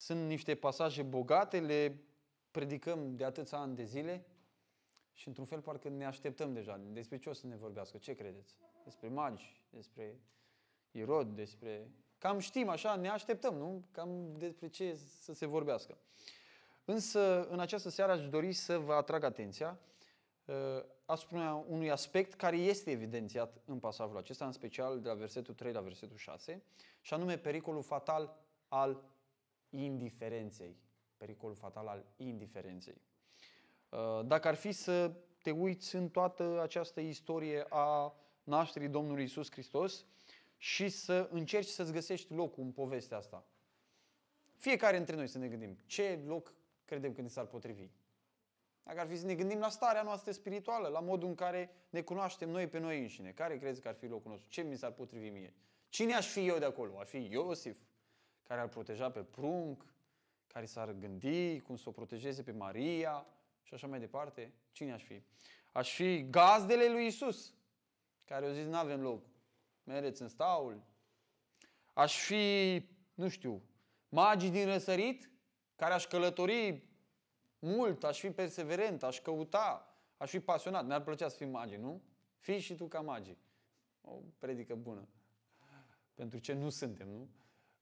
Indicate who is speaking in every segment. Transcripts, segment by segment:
Speaker 1: Sunt niște pasaje bogate, le predicăm de atâția ani de zile și într-un fel parcă ne așteptăm deja. Despre ce o să ne vorbească? Ce credeți? Despre magi, despre Irod, despre... Cam știm așa, ne așteptăm, nu? Cam despre ce să se vorbească. Însă, în această seară aș dori să vă atrag atenția uh, asupra unui aspect care este evidențiat în pasajul acesta, în special de la versetul 3 la versetul 6, și anume pericolul fatal al indiferenței. Pericolul fatal al indiferenței. Uh, dacă ar fi să te uiți în toată această istorie a nașterii Domnului Isus Hristos și să încerci să-ți găsești locul în povestea asta. Fiecare dintre noi să ne gândim ce loc credem că ne s-ar potrivi. Dacă ar fi să ne gândim la starea noastră spirituală, la modul în care ne cunoaștem noi pe noi înșine, care crezi că ar fi locul nostru? Ce mi s-ar potrivi mie? Cine aș fi eu de acolo? Ar fi Iosif, care ar proteja pe prunc, care s-ar gândi cum să o protejeze pe Maria și așa mai departe. Cine aș fi? Aș fi gazdele lui Isus, care au zis, nu avem loc, mereți în staul. Aș fi, nu știu, magii din răsărit, care aș călători mult, aș fi perseverent, aș căuta, aș fi pasionat. Mi-ar plăcea să fii magi, nu? Fii și tu ca magi. O predică bună. Pentru ce nu suntem, nu?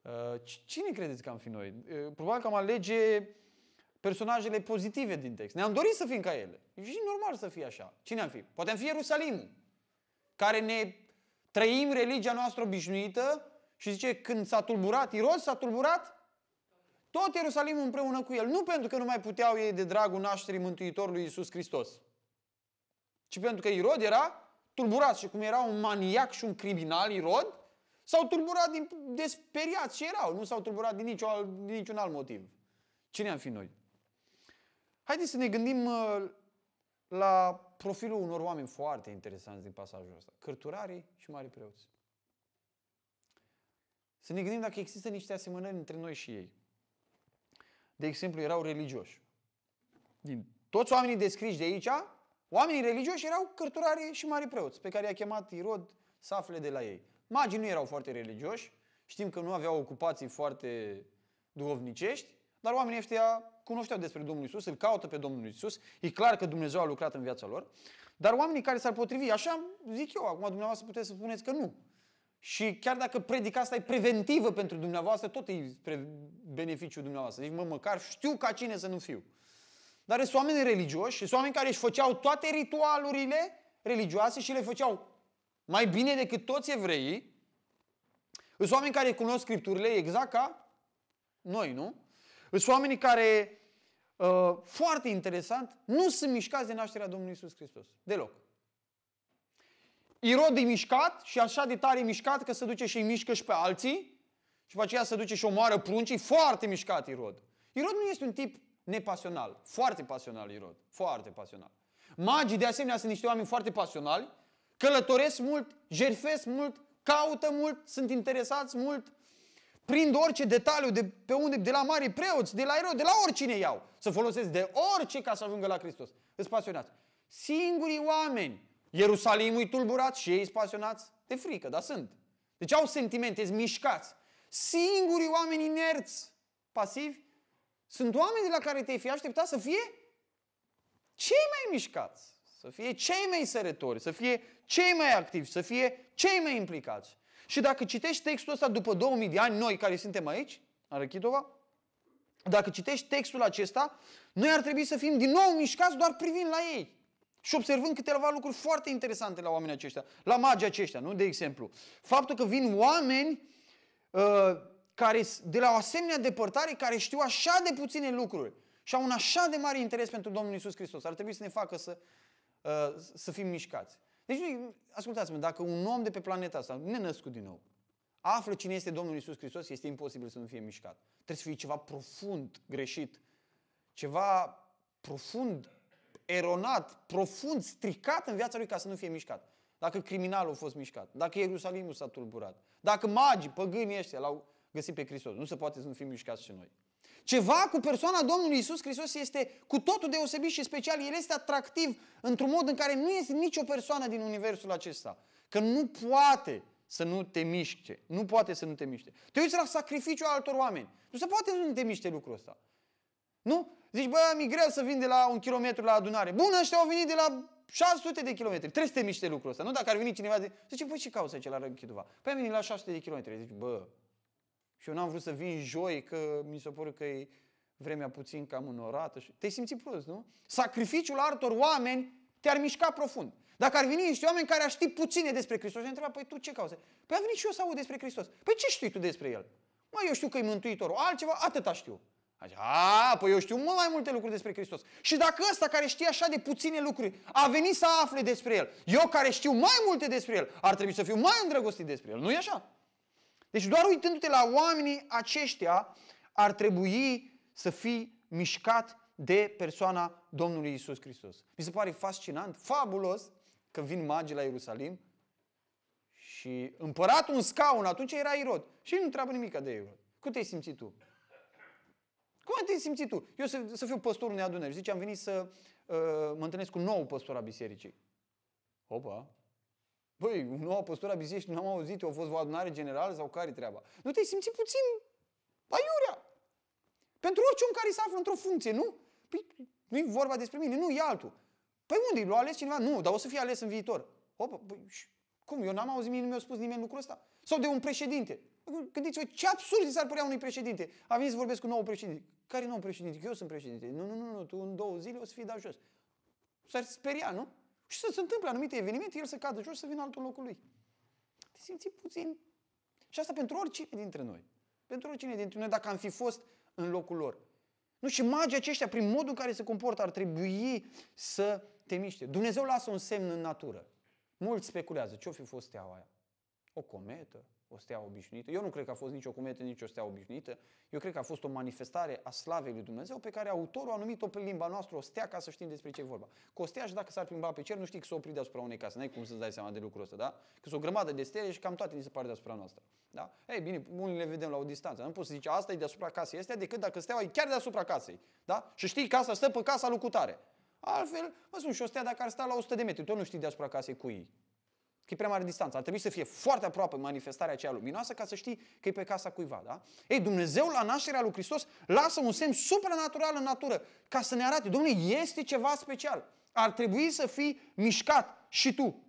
Speaker 1: Uh, cine credeți că am fi noi? Uh, probabil că am alege personajele pozitive din text. Ne-am dorit să fim ca ele. E și normal să fie așa. Cine am fi? Poate am fi Ierusalimul, care ne trăim religia noastră obișnuită și zice, când s-a tulburat, Irod s-a tulburat, tot Ierusalimul împreună cu el. Nu pentru că nu mai puteau ei de dragul nașterii Mântuitorului Iisus Hristos, ci pentru că Irod era tulburat și cum era un maniac și un criminal, Irod, s-au tulburat din, de speriați ce erau. Nu s-au tulburat din, nicio, din niciun alt motiv. Cine am fi noi? Haideți să ne gândim uh, la profilul unor oameni foarte interesanți din pasajul ăsta. Cărturarii și mari preoți. Să ne gândim dacă există niște asemănări între noi și ei. De exemplu, erau religioși. Din toți oamenii descriși de aici, oamenii religioși erau cărturarii și mari preoți, pe care i-a chemat Irod să afle de la ei. Magii nu erau foarte religioși, știm că nu aveau ocupații foarte duhovnicești, dar oamenii ăștia cunoșteau despre Domnul Isus, îl caută pe Domnul Isus, e clar că Dumnezeu a lucrat în viața lor, dar oamenii care s-ar potrivi, așa zic eu, acum dumneavoastră puteți să spuneți că nu. Și chiar dacă predica asta e preventivă pentru dumneavoastră, tot e spre beneficiul dumneavoastră. Deci, mă, măcar știu ca cine să nu fiu. Dar sunt oameni religioși, sunt oameni care își făceau toate ritualurile religioase și le făceau mai bine decât toți evreii. Sunt oameni care cunosc scripturile exact ca noi, nu? Sunt oamenii care, uh, foarte interesant, nu sunt mișcați de nașterea Domnului Isus Hristos. Deloc. Irod e mișcat și așa de tare e mișcat că se duce și îi mișcă și pe alții și după aceea se duce și omoară pruncii. Foarte mișcat Irod. Irod nu este un tip nepasional. Foarte pasional Irod. Foarte pasional. Magii de asemenea sunt niște oameni foarte pasionali, călătoresc mult, jerfesc mult, caută mult, sunt interesați mult, prind orice detaliu de pe unde, de la mari preoți, de la eroi, de la oricine iau. Să folosesc de orice ca să ajungă la Hristos. Îți pasionați. Singurii oameni Ierusalimul e tulburat și ei sunt pasionați de frică, dar sunt. Deci au sentimente, sunt mișcați. Singurii oameni inerți, pasivi, sunt oameni de la care te-ai fi așteptat să fie cei mai mișcați, să fie cei mai sărători, să fie cei mai activi, să fie cei mai implicați. Și dacă citești textul ăsta după 2000 de ani, noi care suntem aici, în Răchitova, dacă citești textul acesta, noi ar trebui să fim din nou mișcați doar privind la ei și observând câteva lucruri foarte interesante la oamenii aceștia, la magii aceștia, nu? De exemplu, faptul că vin oameni uh, care, de la o asemenea depărtare care știu așa de puține lucruri și au un așa de mare interes pentru Domnul Isus Hristos. Ar trebui să ne facă să, uh, să fim mișcați. Deci, ascultați-mă, dacă un om de pe planeta asta, nenăscut din nou, află cine este Domnul Isus Hristos, este imposibil să nu fie mișcat. Trebuie să fie ceva profund greșit, ceva profund eronat, profund, stricat în viața lui ca să nu fie mișcat. Dacă criminalul a fost mișcat, dacă Ierusalimul s-a tulburat, dacă magii, păgânii ăștia l-au găsit pe Hristos, nu se poate să nu fim mișcați și noi. Ceva cu persoana Domnului Isus Hristos este cu totul deosebit și special. El este atractiv într-un mod în care nu este nicio persoană din universul acesta. Că nu poate să nu te miște. Nu poate să nu te miște. Te uiți la sacrificiul altor oameni. Nu se poate să nu te miște lucrul ăsta. Nu? Zici, bă, mi greu să vin de la un kilometru la adunare. Bun, ăștia au venit de la 600 de kilometri. Trebuie să te miște lucrul ăsta. Nu dacă ar veni cineva de... Zice, băi, ce cauți aici la Rânchiduva? Păi am venit la 600 de kilometri. Zici, bă, și eu n-am vrut să vin joi, că mi se pare că e vremea puțin cam înorată. Te-ai simțit prost, nu? Sacrificiul altor oameni te-ar mișca profund. Dacă ar veni niște oameni care ar ști puține despre Hristos, și întreba, păi tu ce cauze? Păi a venit și eu să aud despre Hristos. Păi ce știi tu despre El? Mă, eu știu că e Mântuitorul. Altceva, atâta știu. Așa, a, păi eu știu mult mai multe lucruri despre Hristos. Și dacă ăsta care știe așa de puține lucruri a venit să afle despre El, eu care știu mai multe despre El, ar trebui să fiu mai îndrăgostit despre El. nu e așa? Deci doar uitându-te la oamenii aceștia, ar trebui să fii mișcat de persoana Domnului Isus Hristos. Mi se pare fascinant, fabulos, că vin magii la Ierusalim și împăratul în scaun, atunci era Irod. Și nu întreabă nimic de Irod. Cum te-ai simțit tu? Cum te-ai simțit tu? Eu să, să fiu păstorul unei adunări. Zice, am venit să uh, mă întâlnesc cu un nou păstor a bisericii. Opa! Băi, un nou păstor a bisericii, nu am auzit, eu a fost o adunare generală sau care treaba? Nu te-ai simțit puțin aiurea? Pentru orice om care se află într-o funcție, nu? Păi, nu e vorba despre mine, nu, e altul. Păi unde? L-a ales cineva? Nu, dar o să fie ales în viitor. Opa, păi, cum? Eu n-am auzit, mie nu mi-a spus nimeni lucrul ăsta. Sau de un președinte. Gândiți-vă ce absurd s-ar părea unui președinte. A venit să vorbesc cu un nou președinte. Care e nou președinte? Eu sunt președinte. Nu, nu, nu, nu, tu în două zile o să fii dat jos. S-ar speria, nu? Și să se întâmple anumite evenimente, el să cadă jos, să vină altul în locul lui. Te simți puțin. Și asta pentru oricine dintre noi. Pentru oricine dintre noi, dacă am fi fost în locul lor. Nu, și magii aceștia, prin modul în care se comportă, ar trebui să te miște. Dumnezeu lasă un semn în natură. Mulți speculează. Ce-o fi fost steaua aia? O cometă? O stea obișnuită? Eu nu cred că a fost nici o cometă, nici o stea obișnuită. Eu cred că a fost o manifestare a slavei lui Dumnezeu pe care autorul a numit-o pe limba noastră o stea ca să știm despre ce e vorba. Că o stea și dacă s-ar plimba pe cer, nu știi că s-o opri deasupra unei case. N-ai cum să-ți dai seama de lucrul ăsta, da? Că sunt o grămadă de stele și cam toate ni se pare deasupra noastră. Da? Ei, bine, unii le vedem la o distanță. Nu poți să zici asta e deasupra casei astea decât dacă steaua e chiar deasupra casei. Da? Și știi casa stă pe casa lui cutare. Altfel, mă spun, și o stea dacă ar sta la 100 de metri, tot nu știi deasupra casei cui Că e prea mare distanță. Ar trebui să fie foarte aproape manifestarea aceea luminoasă ca să știi că e pe casa cuiva. Da? Ei, Dumnezeu la nașterea lui Hristos lasă un semn supranatural în natură ca să ne arate, domnule, este ceva special. Ar trebui să fii mișcat și tu.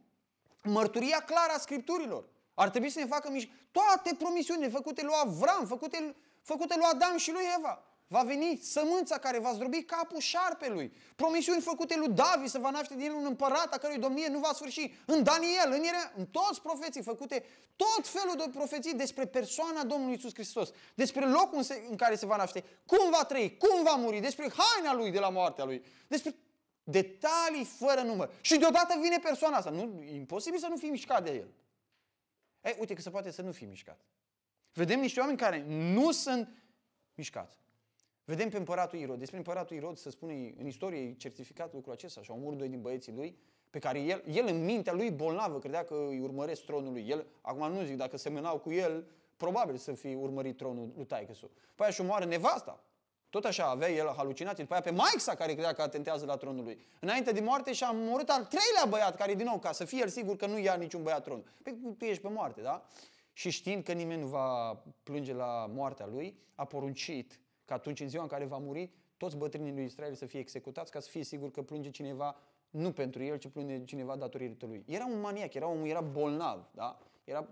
Speaker 1: Mărturia clară a Scripturilor. Ar trebui să ne facă mișc... Toate promisiunile făcute lui Avram, făcute, făcute lui Adam și lui Eva. Va veni sămânța care va zdrobi capul șarpelui. Promisiuni făcute lui David să va naște din el un împărat a cărui domnie nu va sfârși. În Daniel, în, ele, în toți profeții făcute, tot felul de profeții despre persoana Domnului Isus Hristos, despre locul în care se va naște, cum va trăi, cum va muri, despre haina lui de la moartea lui, despre detalii fără număr. Și deodată vine persoana asta. Nu, e imposibil să nu fii mișcat de el. Ei, uite că se poate să nu fii mișcat. Vedem niște oameni care nu sunt mișcați. Vedem pe împăratul Irod. Despre împăratul Irod să spune în istorie certificat lucrul acesta și au omorât doi din băieții lui pe care el, el în mintea lui bolnavă credea că îi urmăresc tronul lui. El, acum nu zic, dacă semănau cu el, probabil să fi urmărit tronul lui taică Păi așa moare nevasta. Tot așa avea el halucinații. După aia pe Maixa care credea că atentează la tronul lui. Înainte de moarte și-a omorât al treilea băiat, care din nou, ca să fie el sigur că nu ia niciun băiat tronul. Păi tu ești pe moarte, da? Și știind că nimeni nu va plânge la moartea lui, a poruncit că atunci în ziua în care va muri, toți bătrânii lui Israel să fie executați ca să fie sigur că plânge cineva nu pentru el, ci plânge cineva datorită lui. Era un maniac, era, un, era bolnav, da? Era,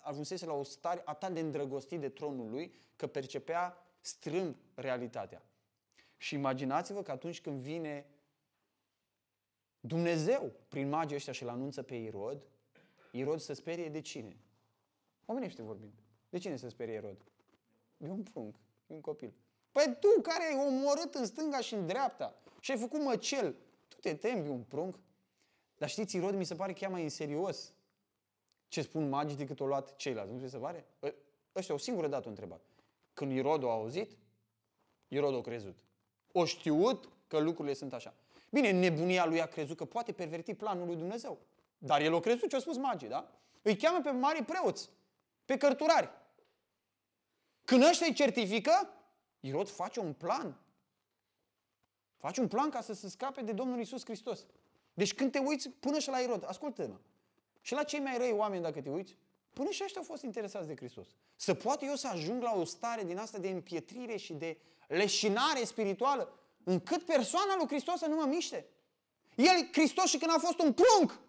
Speaker 1: ajunsese la o stare atât de îndrăgostit de tronul lui că percepea strâmb realitatea. Și imaginați-vă că atunci când vine Dumnezeu prin magii ăștia și îl anunță pe Irod, Irod se sperie de cine? Omenește vorbind. De cine se sperie Irod? De un prunc, de un copil. Păi tu care ai omorât în stânga și în dreapta și ai făcut măcel, tu te temi de un prunc? Dar știți, Irod mi se pare că ia mai în serios ce spun magii decât o luat ceilalți. Nu se pare? Ă, ăștia o singură dată o întrebat. Când Irod a auzit, Irod a crezut. O știut că lucrurile sunt așa. Bine, nebunia lui a crezut că poate perverti planul lui Dumnezeu. Dar el a crezut ce au spus magii, da? Îi cheamă pe mari preoți, pe cărturari. Când ăștia îi certifică, Irod face un plan. Face un plan ca să se scape de Domnul Isus Hristos. Deci când te uiți, până și la Irod, ascultă-mă. Și la cei mai răi oameni, dacă te uiți, Până și ăștia au fost interesați de Hristos. Să poate eu să ajung la o stare din asta de împietrire și de leșinare spirituală, încât persoana lui Hristos să nu mă miște. El, Hristos, și când a fost un prunc,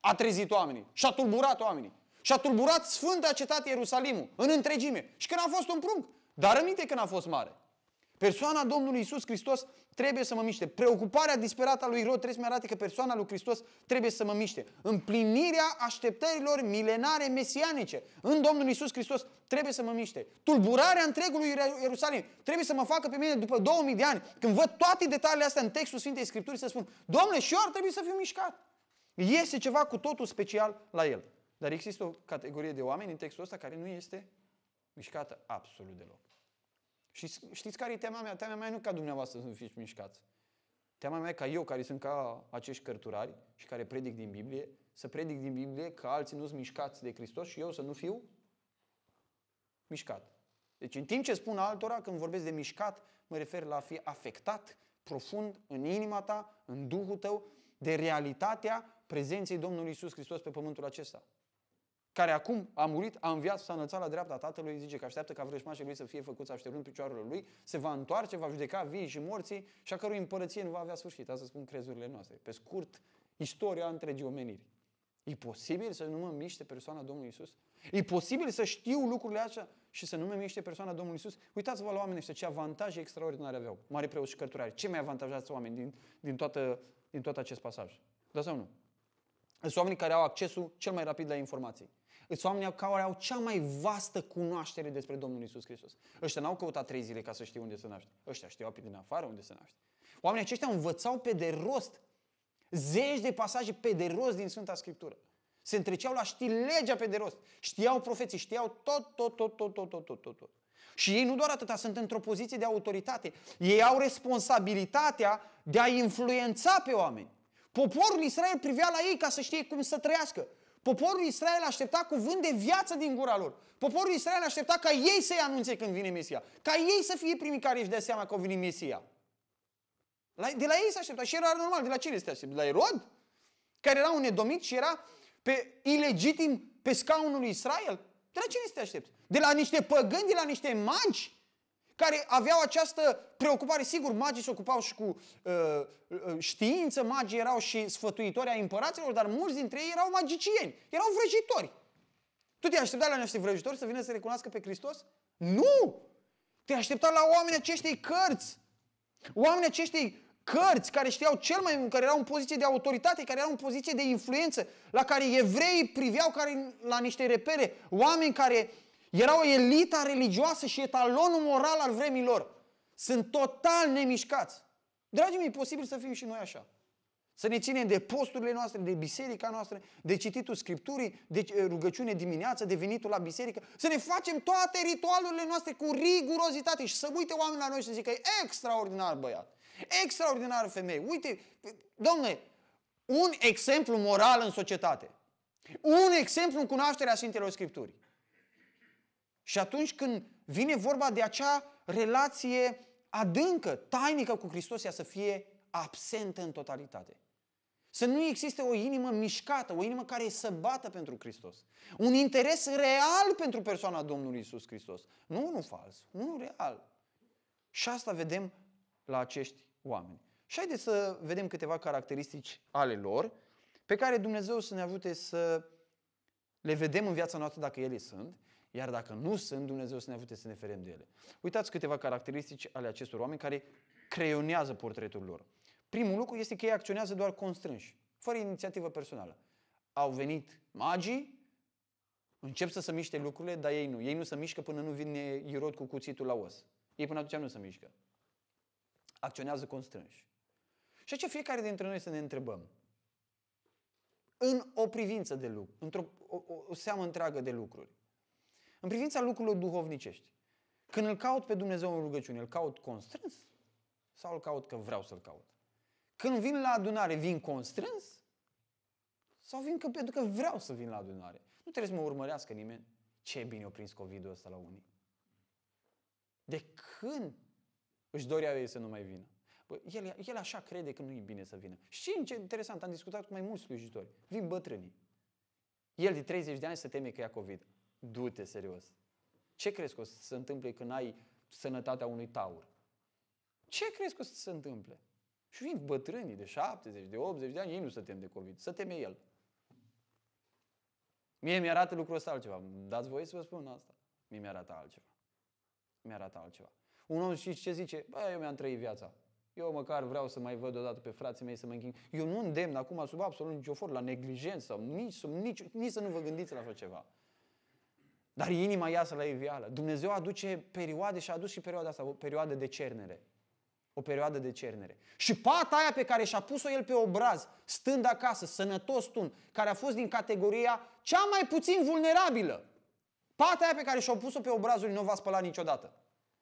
Speaker 1: a trezit oamenii și a tulburat oamenii. Și a tulburat Sfânta Cetate Ierusalimul în întregime. Și când a fost un prunc. Dar rămite când a fost mare. Persoana Domnului Isus Hristos trebuie să mă miște. Preocuparea disperată a lui Rod trebuie să-mi arate că persoana lui Hristos trebuie să mă miște. Împlinirea așteptărilor milenare mesianice în Domnul Isus Hristos trebuie să mă miște. Tulburarea întregului Ierusalim trebuie să mă facă pe mine după 2000 de ani, când văd toate detaliile astea în textul Sfintei Scripturii, să spun, Domnule, și eu ar trebui să fiu mișcat. Este ceva cu totul special la el. Dar există o categorie de oameni în textul ăsta care nu este mișcată absolut deloc. Și știți care e teama mea? Teama mea nu ca dumneavoastră să nu fiți mișcați. Teama mea ca eu, care sunt ca acești cărturari și care predic din Biblie, să predic din Biblie că alții nu sunt mișcați de Hristos și eu să nu fiu mișcat. Deci în timp ce spun altora, când vorbesc de mișcat, mă refer la a fi afectat profund în inima ta, în Duhul tău, de realitatea prezenței Domnului Isus Hristos pe pământul acesta care acum a murit, a înviat, s-a înălțat la dreapta Tatălui, zice că așteaptă ca vrăjmașii lui să fie făcuți așteptând picioarele lui, se va întoarce, va judeca vii și morții și a cărui împărăție nu va avea sfârșit. Asta spun crezurile noastre. Pe scurt, istoria întregii omeniri. E posibil să nu mă miște persoana Domnului Isus? E posibil să știu lucrurile astea și să nu mă miște persoana Domnului Isus? Uitați-vă la oamenii ăștia, ce avantaje extraordinare aveau. Mare preoți și cărturari. Ce mai avantajați oameni din, din, toată, din tot acest pasaj? Da sau nu? Sunt oameni care au accesul cel mai rapid la informații. Sunt oameni care au cea mai vastă cunoaștere despre Domnul Isus Hristos. Ăștia n-au căutat trei zile ca să știe unde se naște. Ăștia știau pe din afară unde se naște. Oamenii aceștia învățau pe de rost zeci de pasaje pe de rost din Sfânta Scriptură. Se întreceau la ști legea pe de rost. Știau profeții, știau tot, tot, tot, tot, tot, tot, tot, tot. tot. Și ei nu doar atâta, sunt într-o poziție de autoritate. Ei au responsabilitatea de a influența pe oameni. Poporul Israel privea la ei ca să știe cum să trăiască. Poporul Israel aștepta cuvânt de viață din gura lor. Poporul Israel aștepta ca ei să-i anunțe când vine Mesia. Ca ei să fie primii care își dea seama că a venit Mesia. De la ei se aștepta și era normal. De la cine se aștepta? De la Erod? Care era un nedomit și era pe ilegitim pe scaunul lui Israel? De la cine se aștept? De la niște păgâni, de la niște magi? Care aveau această preocupare. Sigur, magii se ocupau și cu uh, uh, știință, magii erau și sfătuitori ai împăraților, dar mulți dintre ei erau magicieni, erau vrăjitori. Tu te așteptai la niște vrăjitori să vină să recunoască pe Hristos? Nu! Te aștepta la oameni acești cărți. Oameni acești cărți care știau cel mai mult, care erau în poziție de autoritate, care erau în poziție de influență, la care evreii priveau care, la niște repere, oameni care era o elita religioasă și etalonul moral al vremilor. Sunt total nemișcați. Dragii mei, e posibil să fim și noi așa. Să ne ținem de posturile noastre, de biserica noastră, de cititul Scripturii, de rugăciune dimineață, de venitul la biserică. Să ne facem toate ritualurile noastre cu rigurozitate și să uite oamenii la noi și să zică, e extraordinar băiat, extraordinar femeie. Uite, domnule, un exemplu moral în societate. Un exemplu în cunoașterea Sfintelor Scripturii. Și atunci când vine vorba de acea relație adâncă, tainică cu Hristos, ea să fie absentă în totalitate. Să nu existe o inimă mișcată, o inimă care să bată pentru Hristos. Un interes real pentru persoana Domnului Isus Hristos. Nu unul fals, unul real. Și asta vedem la acești oameni. Și haideți să vedem câteva caracteristici ale lor, pe care Dumnezeu să ne ajute să le vedem în viața noastră dacă ele sunt iar dacă nu sunt, Dumnezeu să ne ajute să ne ferem de ele. Uitați câteva caracteristici ale acestor oameni care creionează portretul lor. Primul lucru este că ei acționează doar constrânși, fără inițiativă personală. Au venit magii, încep să se miște lucrurile, dar ei nu. Ei nu se mișcă până nu vine Irod cu cuțitul la os. Ei până atunci nu se mișcă. Acționează constrânși. Și ce fiecare dintre noi să ne întrebăm. În o privință de lucru, într-o o, o, o seamă întreagă de lucruri. În privința lucrurilor duhovnicești. Când îl caut pe Dumnezeu în rugăciune, îl caut constrâns sau îl caut că vreau să-l caut? Când vin la adunare, vin constrâns? Sau vin că pentru că vreau să vin la adunare? Nu trebuie să mă urmărească nimeni. Ce bine o prins COVID-ul ăsta la unii. De când își dorea ei să nu mai vină? Bă, el, el așa crede că nu e bine să vină. Și ce interesant, am discutat cu mai mulți slujitori. Vin bătrânii. El de 30 de ani se teme că ia COVID. Du-te serios. Ce crezi că o să se întâmple când ai sănătatea unui taur? Ce crezi că o să se întâmple? Și vin bătrânii de 70, de 80 de ani, ei nu se tem de COVID, se teme el. Mie mi-arată lucrul ăsta altceva. Dați voie să vă spun asta. Mie mi-arată altceva. Mi-arată altceva. Un om știți ce zice? Bă, eu mi-am trăit viața. Eu măcar vreau să mai văd odată pe frații mei să mă închin. Eu nu îndemn acum sub absolut nicio formă la neglijență sau nici, sub, nici, nici să nu vă gândiți la așa ceva. Dar inima iasă la iveală. Dumnezeu aduce perioade și a adus și perioada asta, o perioadă de cernere. O perioadă de cernere. Și pata aia pe care și-a pus-o el pe obraz, stând acasă, sănătos tun, care a fost din categoria cea mai puțin vulnerabilă. Pata aia pe care și-a pus-o pe obrazul nu va spăla niciodată.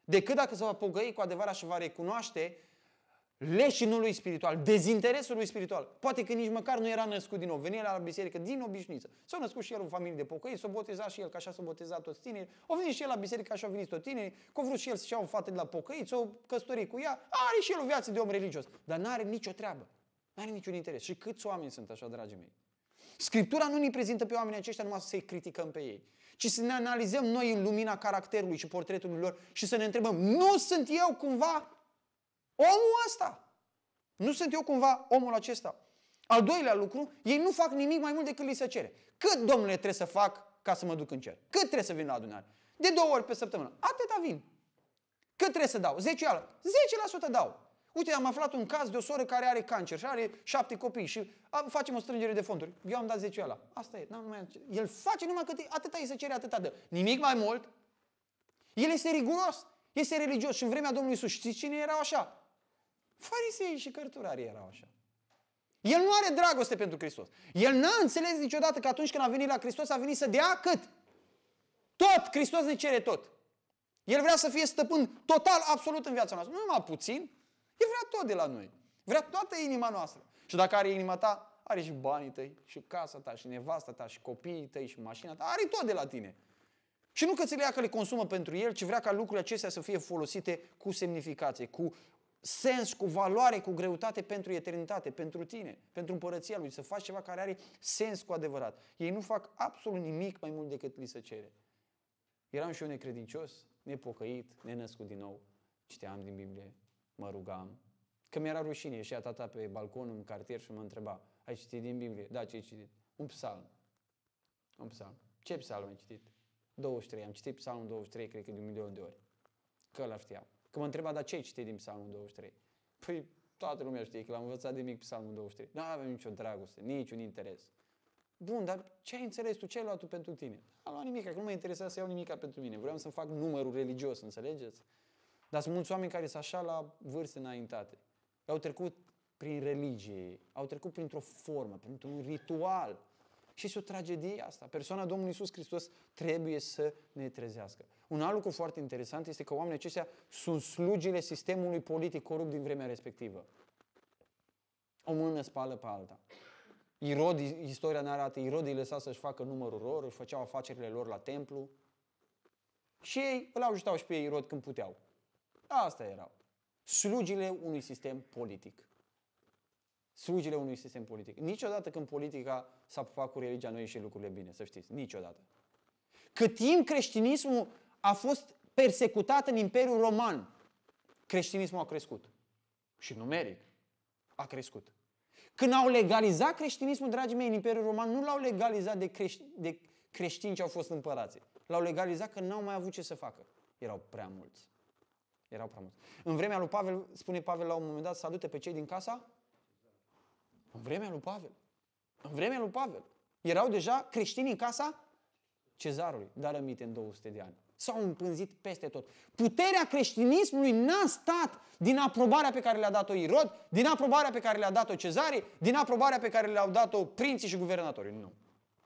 Speaker 1: Decât dacă se va pogăi cu adevărat și va recunoaște leșinul lui spiritual, dezinteresul lui spiritual. Poate că nici măcar nu era născut din nou, venea la biserică din obișnuință. S-a născut și el în familie de pocăi, s-a botezat și el, ca așa s-a botezat toți tinerii. Au venit și el la biserică, așa au venit toți tinerii, că vrut și el să-și ia o fată de la pocăi, s-a căsătorit cu ea, are și el o viață de om religios, dar nu are nicio treabă, nu are niciun interes. Și câți oameni sunt așa, dragii mei? Scriptura nu ne prezintă pe oamenii aceștia numai să-i criticăm pe ei, ci să ne analizăm noi în lumina caracterului și portretului lor și să ne întrebăm, nu sunt eu cumva omul ăsta? Nu sunt eu cumva omul acesta? Al doilea lucru, ei nu fac nimic mai mult decât li se cere. Cât, domnule, trebuie să fac ca să mă duc în cer? Cât trebuie să vin la adunare? De două ori pe săptămână. Atâta vin. Cât trebuie să dau? 10 ală. 10% dau. Uite, am aflat un caz de o soră care are cancer și are șapte copii și facem o strângere de fonduri. Eu am dat 10 ala. Asta e. Nu mai... El face numai cât atâta îi se cere, atâta dă. Nimic mai mult. El este riguros. Este religios. Și în vremea Domnului Iisus, știți cine erau așa? Farisei și cărturarii erau așa. El nu are dragoste pentru Hristos. El n-a înțeles niciodată că atunci când a venit la Hristos a venit să dea cât? Tot! Hristos ne cere tot. El vrea să fie stăpân total, absolut în viața noastră. Nu numai puțin. El vrea tot de la noi. Vrea toată inima noastră. Și dacă are inima ta, are și banii tăi, și casa ta, și nevasta ta, și copiii tăi, și mașina ta. Are tot de la tine. Și nu că ți le ia că le consumă pentru el, ci vrea ca lucrurile acestea să fie folosite cu semnificație, cu sens, cu valoare, cu greutate pentru eternitate, pentru tine, pentru împărăția lui, să faci ceva care are sens cu adevărat. Ei nu fac absolut nimic mai mult decât li se cere. Eram și eu necredincios, nepocăit, nenăscut din nou. Citeam din Biblie, mă rugam. Că mi-era rușine, ieșea tata pe balcon în cartier și mă întreba, ai citit din Biblie? Da, ce ai citit? Un psalm. Un psalm. Ce psalm ai citit? 23. Am citit psalmul 23, cred că de un milion de ori. Că l știam. Că mă întreba, dar ce ai citit din psalmul 23? Păi toată lumea știe că l-am învățat de mic psalmul 23. Nu avem nicio dragoste, niciun interes. Bun, dar ce ai înțeles tu? Ce ai luat tu pentru tine? Am luat nimic, că nu mă interesa să iau nimic pentru mine. Vreau să fac numărul religios, înțelegeți? Dar sunt mulți oameni care sunt așa la vârste înaintate. Au trecut prin religie, au trecut printr-o formă, printr-un ritual. Și este o tragedie asta. Persoana Domnului Isus Hristos trebuie să ne trezească. Un alt lucru foarte interesant este că oamenii aceștia sunt slugile sistemului politic corupt din vremea respectivă. O mână spală pe alta. Irod, istoria ne arată, Irod îi lăsa să-și facă numărul lor, își făceau afacerile lor la templu. Și ei îl ajutau și pe Irod când puteau. Asta erau. Slugile unui sistem politic. Slugile unui sistem politic. Niciodată când politica s-a pupat cu religia, nu ieși lucrurile bine, să știți. Niciodată. Cât timp creștinismul a fost persecutat în Imperiul Roman, creștinismul a crescut. Și numeric a crescut. Când au legalizat creștinismul, dragii mei, în Imperiul Roman, nu l-au legalizat de, crești, de creștini ce au fost împărații. L-au legalizat că n-au mai avut ce să facă. Erau prea mulți. Erau prea mulți. În vremea lui Pavel, spune Pavel la un moment dat, salute pe cei din casa? În vremea lui Pavel. În vremea lui Pavel. Erau deja creștini în casa cezarului, dar rămite în 200 de ani. S-au împânzit peste tot. Puterea creștinismului n-a stat din aprobarea pe care le-a dat-o Irod, din aprobarea pe care le-a dat-o cezarii, din aprobarea pe care le-au dat-o prinții și guvernatorii. Nu.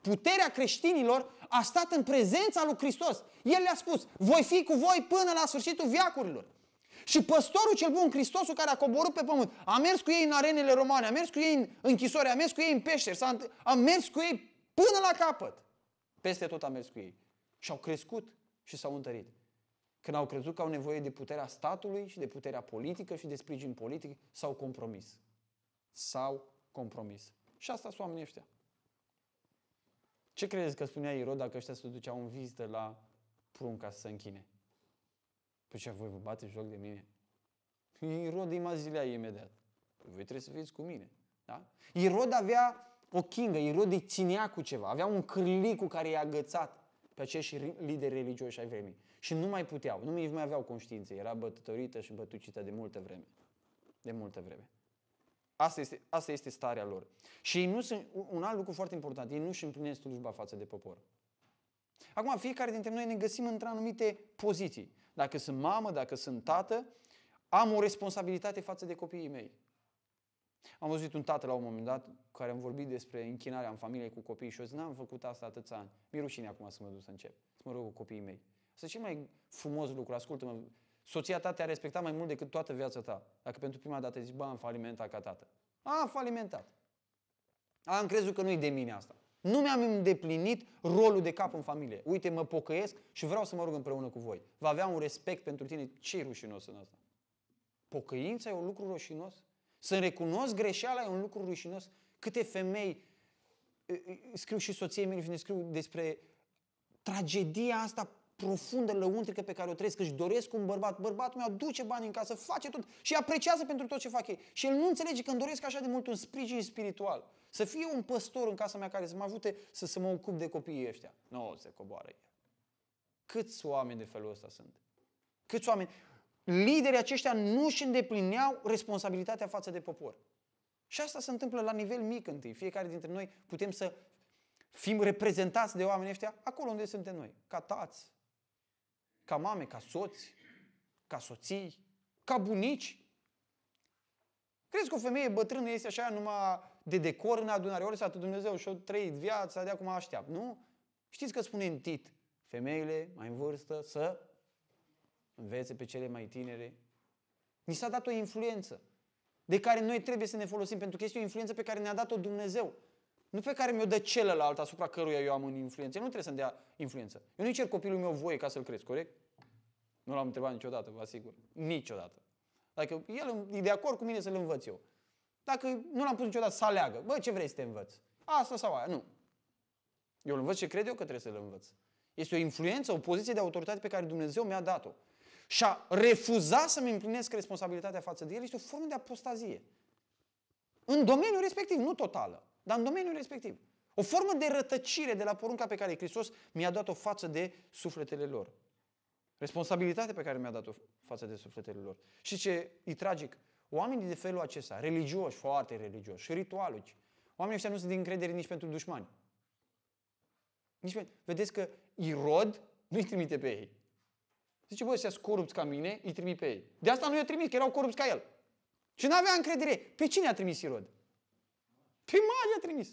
Speaker 1: Puterea creștinilor a stat în prezența lui Hristos. El le-a spus, voi fi cu voi până la sfârșitul viacurilor. Și păstorul cel bun, Hristosul care a coborât pe pământ, a mers cu ei în arenele romane, a mers cu ei în închisori, a mers cu ei în peșteri, a mers cu ei până la capăt. Peste tot a mers cu ei. Și au crescut și s-au întărit. Când au crezut că au nevoie de puterea statului și de puterea politică și de sprijin politic, s-au compromis. S-au compromis. Și asta sunt oamenii ăștia. Ce credeți că spunea Irod dacă ăștia se duceau în vizită la prunca să se închine? Păi ce, voi vă bate joc de mine? Irod îi zilea imediat. Păi voi trebuie să fiți cu mine. Da? Irod avea o chingă, Irod îi ținea cu ceva. Avea un cârlic cu care i-a agățat pe acești lideri religioși ai vremii. Și nu mai puteau, nu mai aveau conștiință. Era bătătorită și bătucită de multă vreme. De multă vreme. Asta este, asta este starea lor. Și ei nu sunt, un alt lucru foarte important, ei nu își împlinesc slujba față de popor. Acum, fiecare dintre noi ne găsim într anumite poziții. Dacă sunt mamă, dacă sunt tată, am o responsabilitate față de copiii mei. Am văzut un tată la un moment dat care am vorbit despre închinarea în familie cu copiii și eu zic, n-am făcut asta atâția ani. Mi-e rușine acum să mă duc să încep. Să mă rog cu copiii mei. Asta e cel mai frumos lucru, ascultă-mă. Soția ta te-a respectat mai mult decât toată viața ta. Dacă pentru prima dată zici, bă, am falimentat ca tată. A, am falimentat. Am crezut că nu-i de mine asta. Nu mi-am îndeplinit rolul de cap în familie. Uite, mă pocăiesc și vreau să mă rog împreună cu voi. Va avea un respect pentru tine. ce e rușinos în asta? Pocăința e un lucru rușinos? Să recunosc greșeala e un lucru rușinos? Câte femei scriu și soției mele, scriu despre tragedia asta profundă, lăuntrică pe care o trăiesc, că își doresc un bărbat. Bărbatul meu aduce bani în casă, face tot și apreciază pentru tot ce fac ei. Și el nu înțelege că îmi doresc așa de mult un sprijin spiritual. Să fie un păstor în casa mea care să mă ajute să, să mă ocup de copiii ăștia. Nu, se coboară el. Câți oameni de felul ăsta sunt? Câți oameni? Liderii aceștia nu își îndeplineau responsabilitatea față de popor. Și asta se întâmplă la nivel mic întâi. Fiecare dintre noi putem să fim reprezentați de oameni ăștia acolo unde suntem noi. Ca tați, ca mame, ca soți, ca soții, ca bunici. Crezi că o femeie bătrână este așa numai de decor în adunare? Ori s-a Dumnezeu și-o trăit viața, de acum așteaptă. Nu? Știți că spune în Tit, femeile mai în vârstă să învețe pe cele mai tinere. Ni s-a dat o influență de care noi trebuie să ne folosim, pentru că este o influență pe care ne-a dat-o Dumnezeu. Nu pe care mi-o dă celălalt asupra căruia eu am în influență. El nu trebuie să-mi dea influență. Eu nu cer copilul meu voie ca să-l cresc, corect? Nu l-am întrebat niciodată, vă asigur. Niciodată. Dacă el e de acord cu mine să-l învăț eu. Dacă nu l-am pus niciodată să aleagă, bă, ce vrei să te învăț? Asta sau aia? Nu. Eu îl învăț ce cred eu că trebuie să-l învăț. Este o influență, o poziție de autoritate pe care Dumnezeu mi-a dat-o. Și a refuza să-mi împlinesc responsabilitatea față de el este o formă de apostazie. În domeniul respectiv, nu totală, dar în domeniul respectiv. O formă de rătăcire de la porunca pe care Hristos mi-a dat-o față de sufletele lor. Responsabilitatea pe care mi-a dat-o față de sufletele lor. Și ce e tragic? Oamenii de felul acesta, religioși, foarte religioși, ritualici, oamenii ăștia nu sunt din încredere nici pentru dușmani. Nici pentru... Vedeți că Irod nu-i trimite pe ei. Zice, băi, ăștia corupți ca mine, îi trimit pe ei. De asta nu i-a trimis, că erau corupți ca el. Și nu avea încredere. Pe cine a trimis Irod? Pe mari a trimis.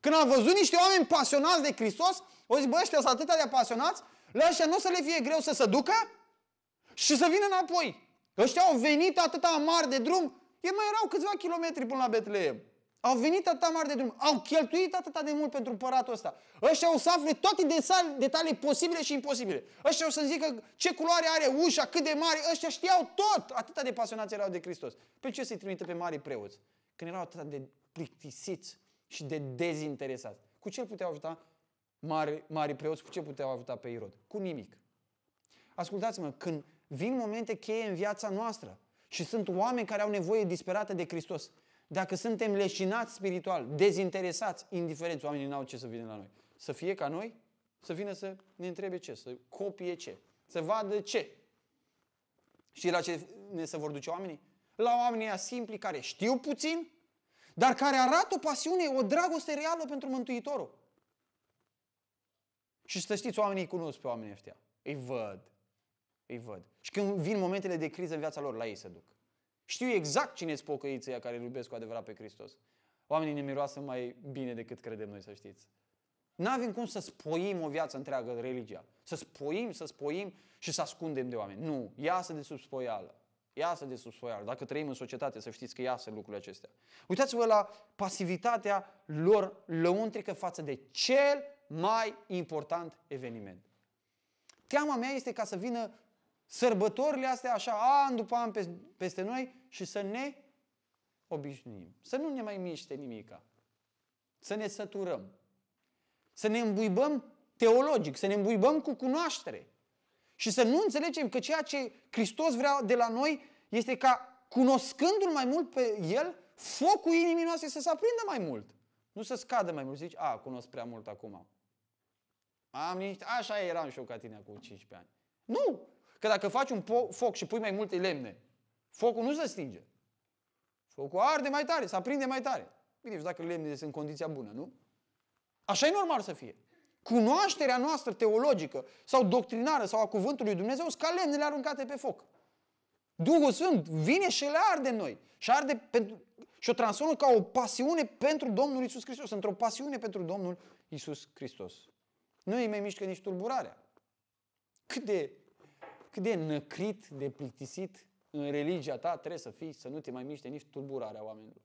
Speaker 1: Când a văzut niște oameni pasionați de Hristos, o zis, bă, ăștia sunt atât de apasionați, la ăștia nu o să le fie greu să se ducă și să vină înapoi. Ăștia au venit atâta mari de drum, ei mai erau câțiva kilometri până la Betleem. Au venit atâta mari de drum, au cheltuit atâta de mult pentru împăratul ăsta. Ăștia o să afle toate detalii posibile și imposibile. Ăștia o să zică ce culoare are ușa, cât de mare. Ăștia știau tot. Atâta de pasionați erau de Hristos. Pe ce să-i trimite pe mari preoți? Când erau atât de plictisiți și de dezinteresați. Cu ce puteau ajuta mari, mari preoți? Cu ce puteau ajuta pe Irod? Cu nimic. Ascultați-mă, când vin momente cheie în viața noastră și sunt oameni care au nevoie disperată de Hristos, dacă suntem leșinați spiritual, dezinteresați, indiferenți, oamenii n-au ce să vină la noi. Să fie ca noi, să vină să ne întrebe ce, să copie ce, să vadă ce. Și la ce ne se vor duce oamenii? La oamenii simpli care știu puțin, dar care arată o pasiune, o dragoste reală pentru Mântuitorul. Și să știți, oamenii îi cunosc pe oamenii ăștia. Îi văd. Îi văd. Și când vin momentele de criză în viața lor, la ei se duc. Știu exact cine sunt pocăiții care îl iubesc cu adevărat pe Hristos. Oamenii ne miroasă mai bine decât credem noi, să știți. Nu avem cum să spoim o viață întreagă religia. Să spoim, să spoim și să ascundem de oameni. Nu, iasă de sub spoială. Iasă de sub spoială. Dacă trăim în societate, să știți că iasă lucrurile acestea. Uitați-vă la pasivitatea lor lăuntrică față de cel mai important eveniment. Teama mea este ca să vină sărbătorile astea așa, an după an peste noi și să ne obișnuim. Să nu ne mai miște nimica. Să ne săturăm. Să ne îmbuibăm teologic, să ne îmbuibăm cu cunoaștere. Și să nu înțelegem că ceea ce Hristos vrea de la noi este ca, cunoscându-L mai mult pe El, focul inimii noastre să se aprindă mai mult. Nu să scadă mai mult. Zici, a, cunosc prea mult acum. Am niște, așa eram și eu ca tine acum 15 ani. Nu! Că dacă faci un foc și pui mai multe lemne, focul nu se stinge. Focul arde mai tare, se aprinde mai tare. Bine, și dacă lemnele sunt în condiția bună, nu? Așa e normal să fie. Cunoașterea noastră teologică sau doctrinară sau a cuvântului Dumnezeu sunt ca lemnele aruncate pe foc. Duhul Sfânt vine și le arde în noi. Și, arde pentru, și o transformă ca o pasiune pentru Domnul Isus Hristos. Într-o pasiune pentru Domnul Isus Hristos. Nu îi mai mișcă nici tulburarea. Cât de, cât de năcrit, de plictisit în religia ta trebuie să fii, să nu te mai miște nici tulburarea oamenilor.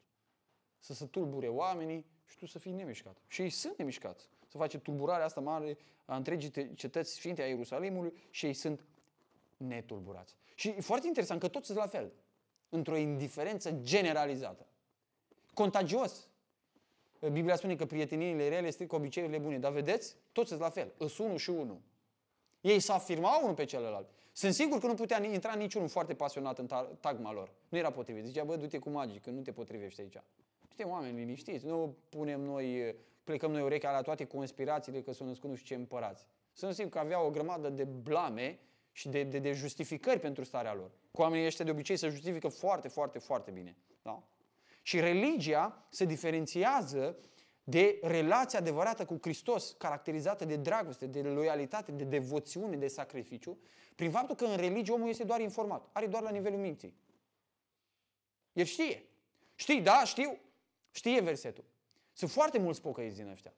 Speaker 1: Să se tulbure oamenii și tu să fii nemișcat. Și ei sunt nemișcați. Să face tulburarea asta mare a întregii cetăți sfinte a Ierusalimului și ei sunt netulburați. Și e foarte interesant că toți sunt la fel. Într-o indiferență generalizată. Contagios. Biblia spune că prieteniile rele strică obiceiurile bune. Dar vedeți? Toți sunt la fel. Îs unul și unul. Ei s afirmau unul pe celălalt. Sunt sigur că nu putea intra niciunul foarte pasionat în tagma lor. Nu era potrivit. Zicea, bă, du-te cu magii, că nu te potrivești aici. Suntem oameni liniștiți. Nu punem noi, plecăm noi urechea la toate conspirațiile că s-au născut nu știu ce împărați. Sunt sigur că aveau o grămadă de blame și de, de, de justificări pentru starea lor. Cu oamenii ăștia de obicei se justifică foarte, foarte, foarte bine. Da? Și religia se diferențiază de relația adevărată cu Hristos, caracterizată de dragoste, de loialitate, de devoțiune, de sacrificiu, prin faptul că în religie omul este doar informat, are doar la nivelul minții. El știe. Știi, da, știu. Știe versetul. Sunt foarte mulți pocăiți din ăștia.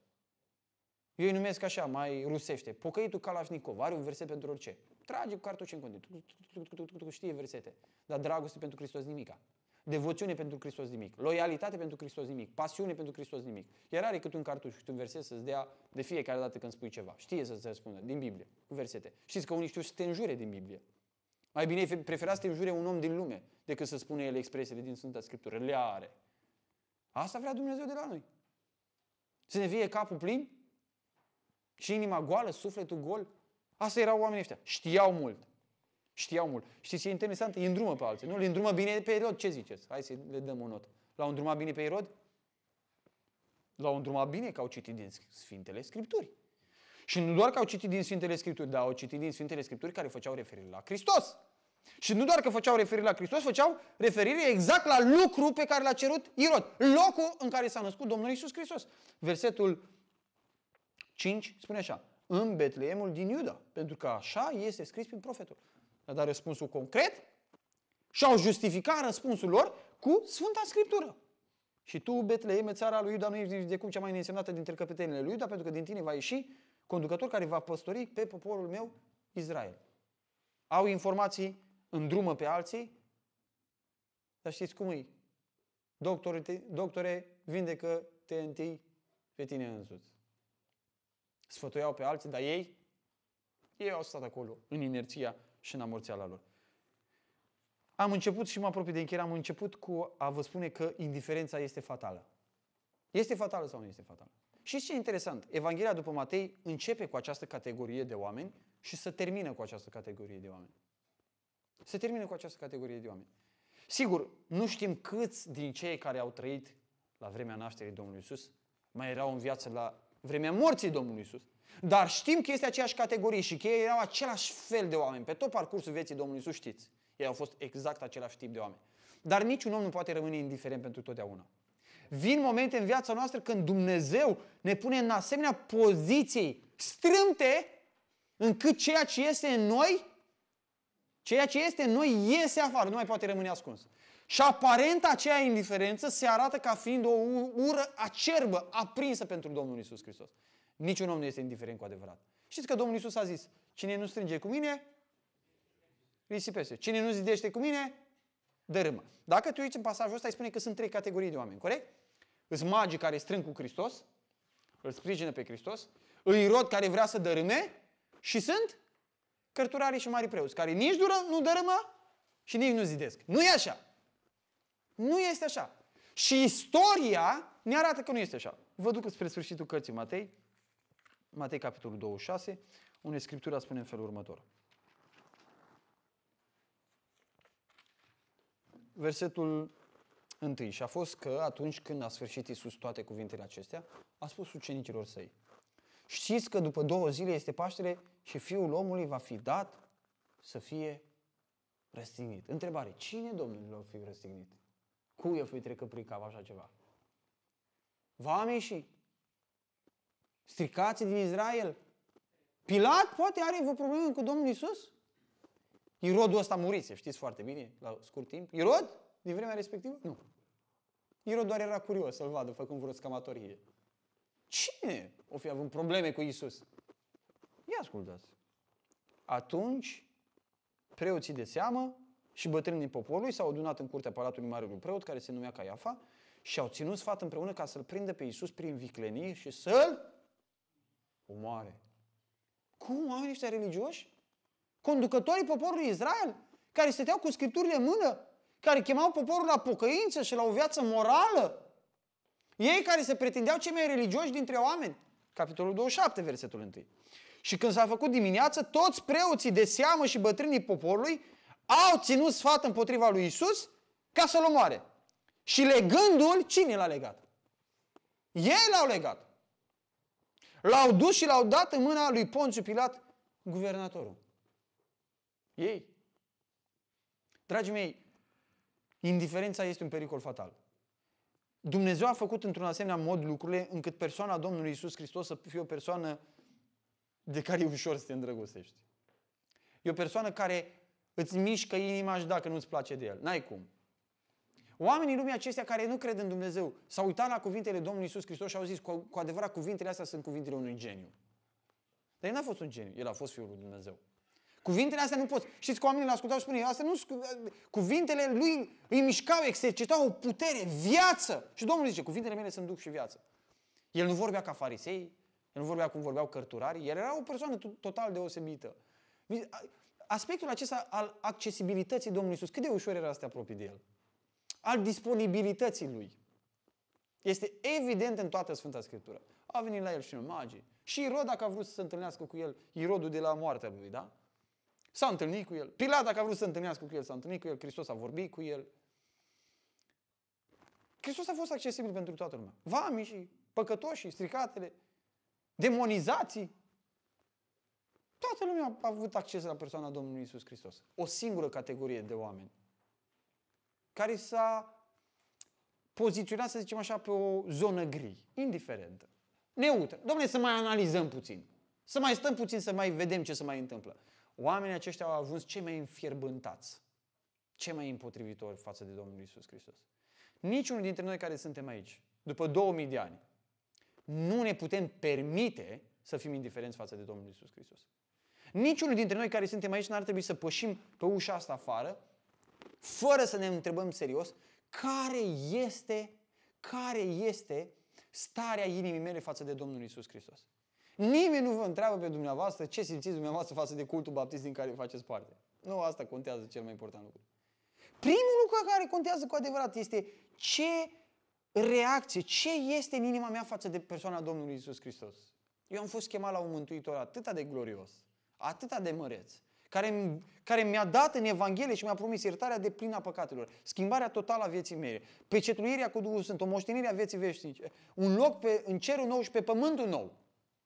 Speaker 1: Eu îi numesc așa, mai rusește. Pocăitul Kalashnikov are un verset pentru orice. Trage cu cartușe în continuu. Știe versete. Dar dragoste pentru Hristos nimica. Devoțiune pentru Hristos nimic. Loialitate pentru Hristos nimic. Pasiune pentru Hristos nimic. Iar are cât un cartuș, cât un verset să-ți dea de fiecare dată când spui ceva. Știe să-ți răspundă din Biblie, cu versete. Știți că unii știu să te înjure din Biblie. Mai bine prefera să te înjure un om din lume decât să spună el expresiile din Sfânta Scriptură. Le are. Asta vrea Dumnezeu de la noi. Să ne fie capul plin și inima goală, sufletul gol. Asta erau oamenii ăștia. Știau mult. Știau mult. Știți ce e interesant? Îi îndrumă pe alții. Nu? Le îndrumă bine pe Erod. Ce ziceți? Hai să le dăm o notă. L-au îndrumat bine pe Erod? L-au îndrumat bine că au citit din Sfintele Scripturi. Și nu doar că au citit din Sfintele Scripturi, dar au citit din Sfintele Scripturi care făceau referire la Hristos. Și nu doar că făceau referire la Hristos, făceau referire exact la lucru pe care l-a cerut Irod. Locul în care s-a născut Domnul Isus Hristos. Versetul 5 spune așa. În Betleemul din Iuda. Pentru că așa este scris prin profetul. A dat răspunsul concret și au justificat răspunsul lor cu Sfânta Scriptură. Și tu, Betleeme, țara lui Iuda, nu ești de cum cea mai neînsemnată dintre căpetenile lui Iuda, pentru că din tine va ieși conducător care va păstori pe poporul meu Israel. Au informații îndrumă pe alții, dar știți cum e? Doctore, te, doctore vindecă-te întâi pe tine însuți. Sfătuiau pe alții, dar ei, ei au stat acolo, în inerția și în amorțeala lor. Am început și mă apropii de încheiere, am început cu a vă spune că indiferența este fatală. Este fatală sau nu este fatală? Și ce e interesant? Evanghelia după Matei începe cu această categorie de oameni și să termină cu această categorie de oameni. Se termină cu această categorie de oameni. Sigur, nu știm câți din cei care au trăit la vremea nașterii Domnului Isus mai erau în viață la vremea morții Domnului Isus. Dar știm că este aceeași categorie și că ei erau același fel de oameni. Pe tot parcursul vieții Domnului Isus știți. Ei au fost exact același tip de oameni. Dar niciun om nu poate rămâne indiferent pentru totdeauna. Vin momente în viața noastră când Dumnezeu ne pune în asemenea poziții strâmte încât ceea ce este în noi Ceea ce este în noi iese afară, nu mai poate rămâne ascuns. Și aparent aceea indiferență se arată ca fiind o ură acerbă, aprinsă pentru Domnul Isus Hristos. Niciun om nu este indiferent cu adevărat. Știți că Domnul Isus a zis, cine nu strânge cu mine, risipește. Cine nu zidește cu mine, dărâmă. Dacă tu uiți în pasajul ăsta, îi spune că sunt trei categorii de oameni, corect? Sunt magii care strâng cu Hristos, îl sprijină pe Hristos, îi rod care vrea să dărâme și sunt cărturarii și mari preoți, care nici dură, nu dărâmă și nici nu zidesc. Nu e așa. Nu este așa. Și istoria ne arată că nu este așa. Vă duc spre sfârșitul cărții Matei. Matei capitolul 26, unde Scriptura spune în felul următor. Versetul întâi. Și a fost că atunci când a sfârșit Iisus toate cuvintele acestea, a spus ucenicilor săi. Știți că după două zile este Paștele și Fiul omului va fi dat să fie răstignit. Întrebare. Cine Domnul va fi răstignit? Cui a fi trecut prin cap așa ceva? Vamei și stricații din Israel? Pilat poate are vreo problemă cu Domnul Isus? Irodul ăsta murise, știți foarte bine, la scurt timp. Irod? Din vremea respectivă? Nu. Irod doar era curios să-l vadă făcând vreo scamatorie. Cine o fi avut probleme cu Isus? Ia ascultați. Atunci, preoții de seamă și bătrânii poporului s-au adunat în curtea palatului Marelui Preot, care se numea Caiafa, și au ținut sfat împreună ca să-l prindă pe Isus prin viclenie și să-l omoare. Cum oamenii ăștia religioși? Conducătorii poporului Israel, care stăteau cu scripturile în mână, care chemau poporul la pocăință și la o viață morală. Ei care se pretindeau cei mai religioși dintre oameni. Capitolul 27, versetul 1. Și când s-a făcut dimineață, toți preoții de seamă și bătrânii poporului au ținut sfat împotriva lui Isus ca să-l omoare. Și legându-l, cine l-a legat? Ei l-au legat. L-au dus și l-au dat în mâna lui Ponțiu Pilat, guvernatorul. Ei. Dragii mei, indiferența este un pericol fatal. Dumnezeu a făcut într-un asemenea mod lucrurile încât persoana Domnului Isus Hristos să fie o persoană de care e ușor să te îndrăgostești. E o persoană care îți mișcă inima și dacă nu-ți place de el. N-ai cum. Oamenii lumii acestea care nu cred în Dumnezeu s-au uitat la cuvintele Domnului Isus Hristos și au zis cu, cu adevărat cuvintele astea sunt cuvintele unui geniu. Dar el n-a fost un geniu, el a fost Fiul lui Dumnezeu. Cuvintele astea nu pot. Știți că oamenii le ascultau și spune, astea nu cuvintele lui îi mișcau, exercitau o putere, viață. Și Domnul zice, cuvintele mele sunt duc și viață. El nu vorbea ca farisei, el nu vorbea cum vorbeau cărturarii, el era o persoană total deosebită. Aspectul acesta al accesibilității Domnului Iisus, cât de ușor era să te apropii de El? Al disponibilității Lui. Este evident în toată Sfânta Scriptură. A venit la el și magii. Și Irod, dacă a vrut să se întâlnească cu el, Irodul de la moartea lui, da? S-a întâlnit cu el. Pilat, dacă a vrut să se întâlnească cu el, s-a întâlnit cu el. Hristos a vorbit cu el. Hristos a fost accesibil pentru toată lumea. Vamii și păcătoșii, stricatele, demonizații. Toată lumea a avut acces la persoana Domnului Isus Hristos. O singură categorie de oameni care s-a poziționat, să zicem așa, pe o zonă gri, indiferentă, neutră. Domnule, să mai analizăm puțin. Să mai stăm puțin, să mai vedem ce se mai întâmplă. Oamenii aceștia au ajuns cei mai înfierbântați, cei mai împotrivitori față de Domnul Isus Hristos. Niciunul dintre noi care suntem aici, după 2000 de ani, nu ne putem permite să fim indiferenți față de Domnul Isus Hristos. Niciunul dintre noi care suntem aici n-ar trebui să pășim pe ușa asta afară, fără să ne întrebăm serios, care este, care este starea inimii mele față de Domnul Isus Hristos. Nimeni nu vă întreabă pe dumneavoastră ce simțiți dumneavoastră față de cultul baptist din care faceți parte. Nu asta contează cel mai important lucru. Primul lucru care contează cu adevărat este ce reacție, ce este în inima mea față de persoana Domnului Isus Hristos. Eu am fost chemat la un mântuitor atât de glorios, atât de măreț, care, care mi-a dat în Evanghelie și mi-a promis iertarea de plină a păcatelor, schimbarea totală a vieții mele, pecetluirea cu Duhul Sfânt, o moștenire a vieții veșnice, un loc pe, în cerul nou și pe pământul nou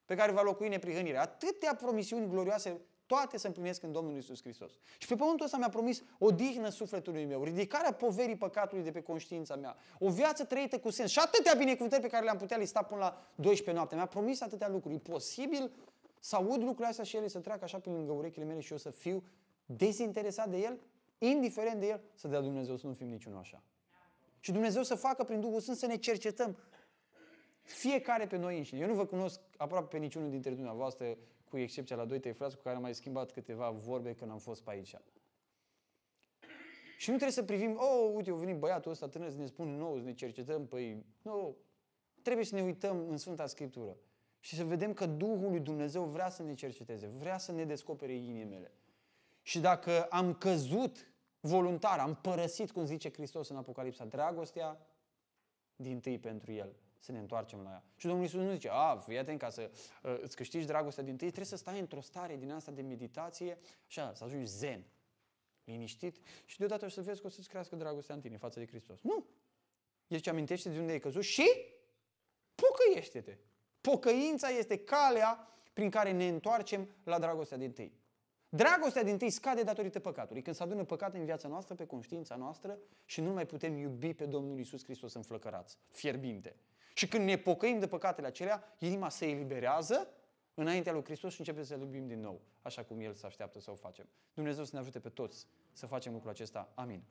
Speaker 1: pe care va locui neprihănirea. Atâtea promisiuni glorioase, toate se împlinesc în Domnul Isus Hristos. Și pe pământul ăsta mi-a promis o dihnă sufletului meu, ridicarea poverii păcatului de pe conștiința mea, o viață trăită cu sens și atâtea binecuvântări pe care le-am putea lista până la 12 noapte. Mi-a promis atâtea lucruri. E posibil să aud lucrurile astea și ele să treacă așa pe lângă urechile mele și eu să fiu dezinteresat de el, indiferent de el, să dea Dumnezeu să nu fim niciunul așa. Și Dumnezeu să facă prin Duhul Sfânt să ne cercetăm fiecare pe noi înșine. Eu nu vă cunosc aproape pe niciunul dintre dumneavoastră, cu excepția la doi, trei frați cu care am mai schimbat câteva vorbe când am fost pe aici. Și nu trebuie să privim, oh, uite, a venit băiatul ăsta tânăr să ne spun nou, să ne cercetăm, păi, nu. Trebuie să ne uităm în Sfânta Scriptură și să vedem că Duhul lui Dumnezeu vrea să ne cerceteze, vrea să ne descopere inimile. Și dacă am căzut voluntar, am părăsit, cum zice Hristos în Apocalipsa, dragostea din tâi pentru El să ne întoarcem la ea. Și Domnul Iisus nu zice, a, fii atent, ca să uh, îți câștigi dragostea din tâi, trebuie să stai într-o stare din asta de meditație, așa, să ajungi zen, liniștit și deodată o să vezi că o să-ți crească dragostea în tine față de Hristos. Nu! El zice, amintește de unde ai căzut și pocăiește-te. Pocăința este calea prin care ne întoarcem la dragostea din tâi. Dragostea din tâi scade datorită păcatului. Când se adună păcate în viața noastră, pe conștiința noastră și nu mai putem iubi pe Domnul Isus Hristos înflăcărați, fierbinte. Și când ne pocăim de păcatele acelea, inima se eliberează înaintea lui Hristos și începem să-L iubim din nou, așa cum El se așteaptă să o facem. Dumnezeu să ne ajute pe toți să facem lucrul acesta. Amin.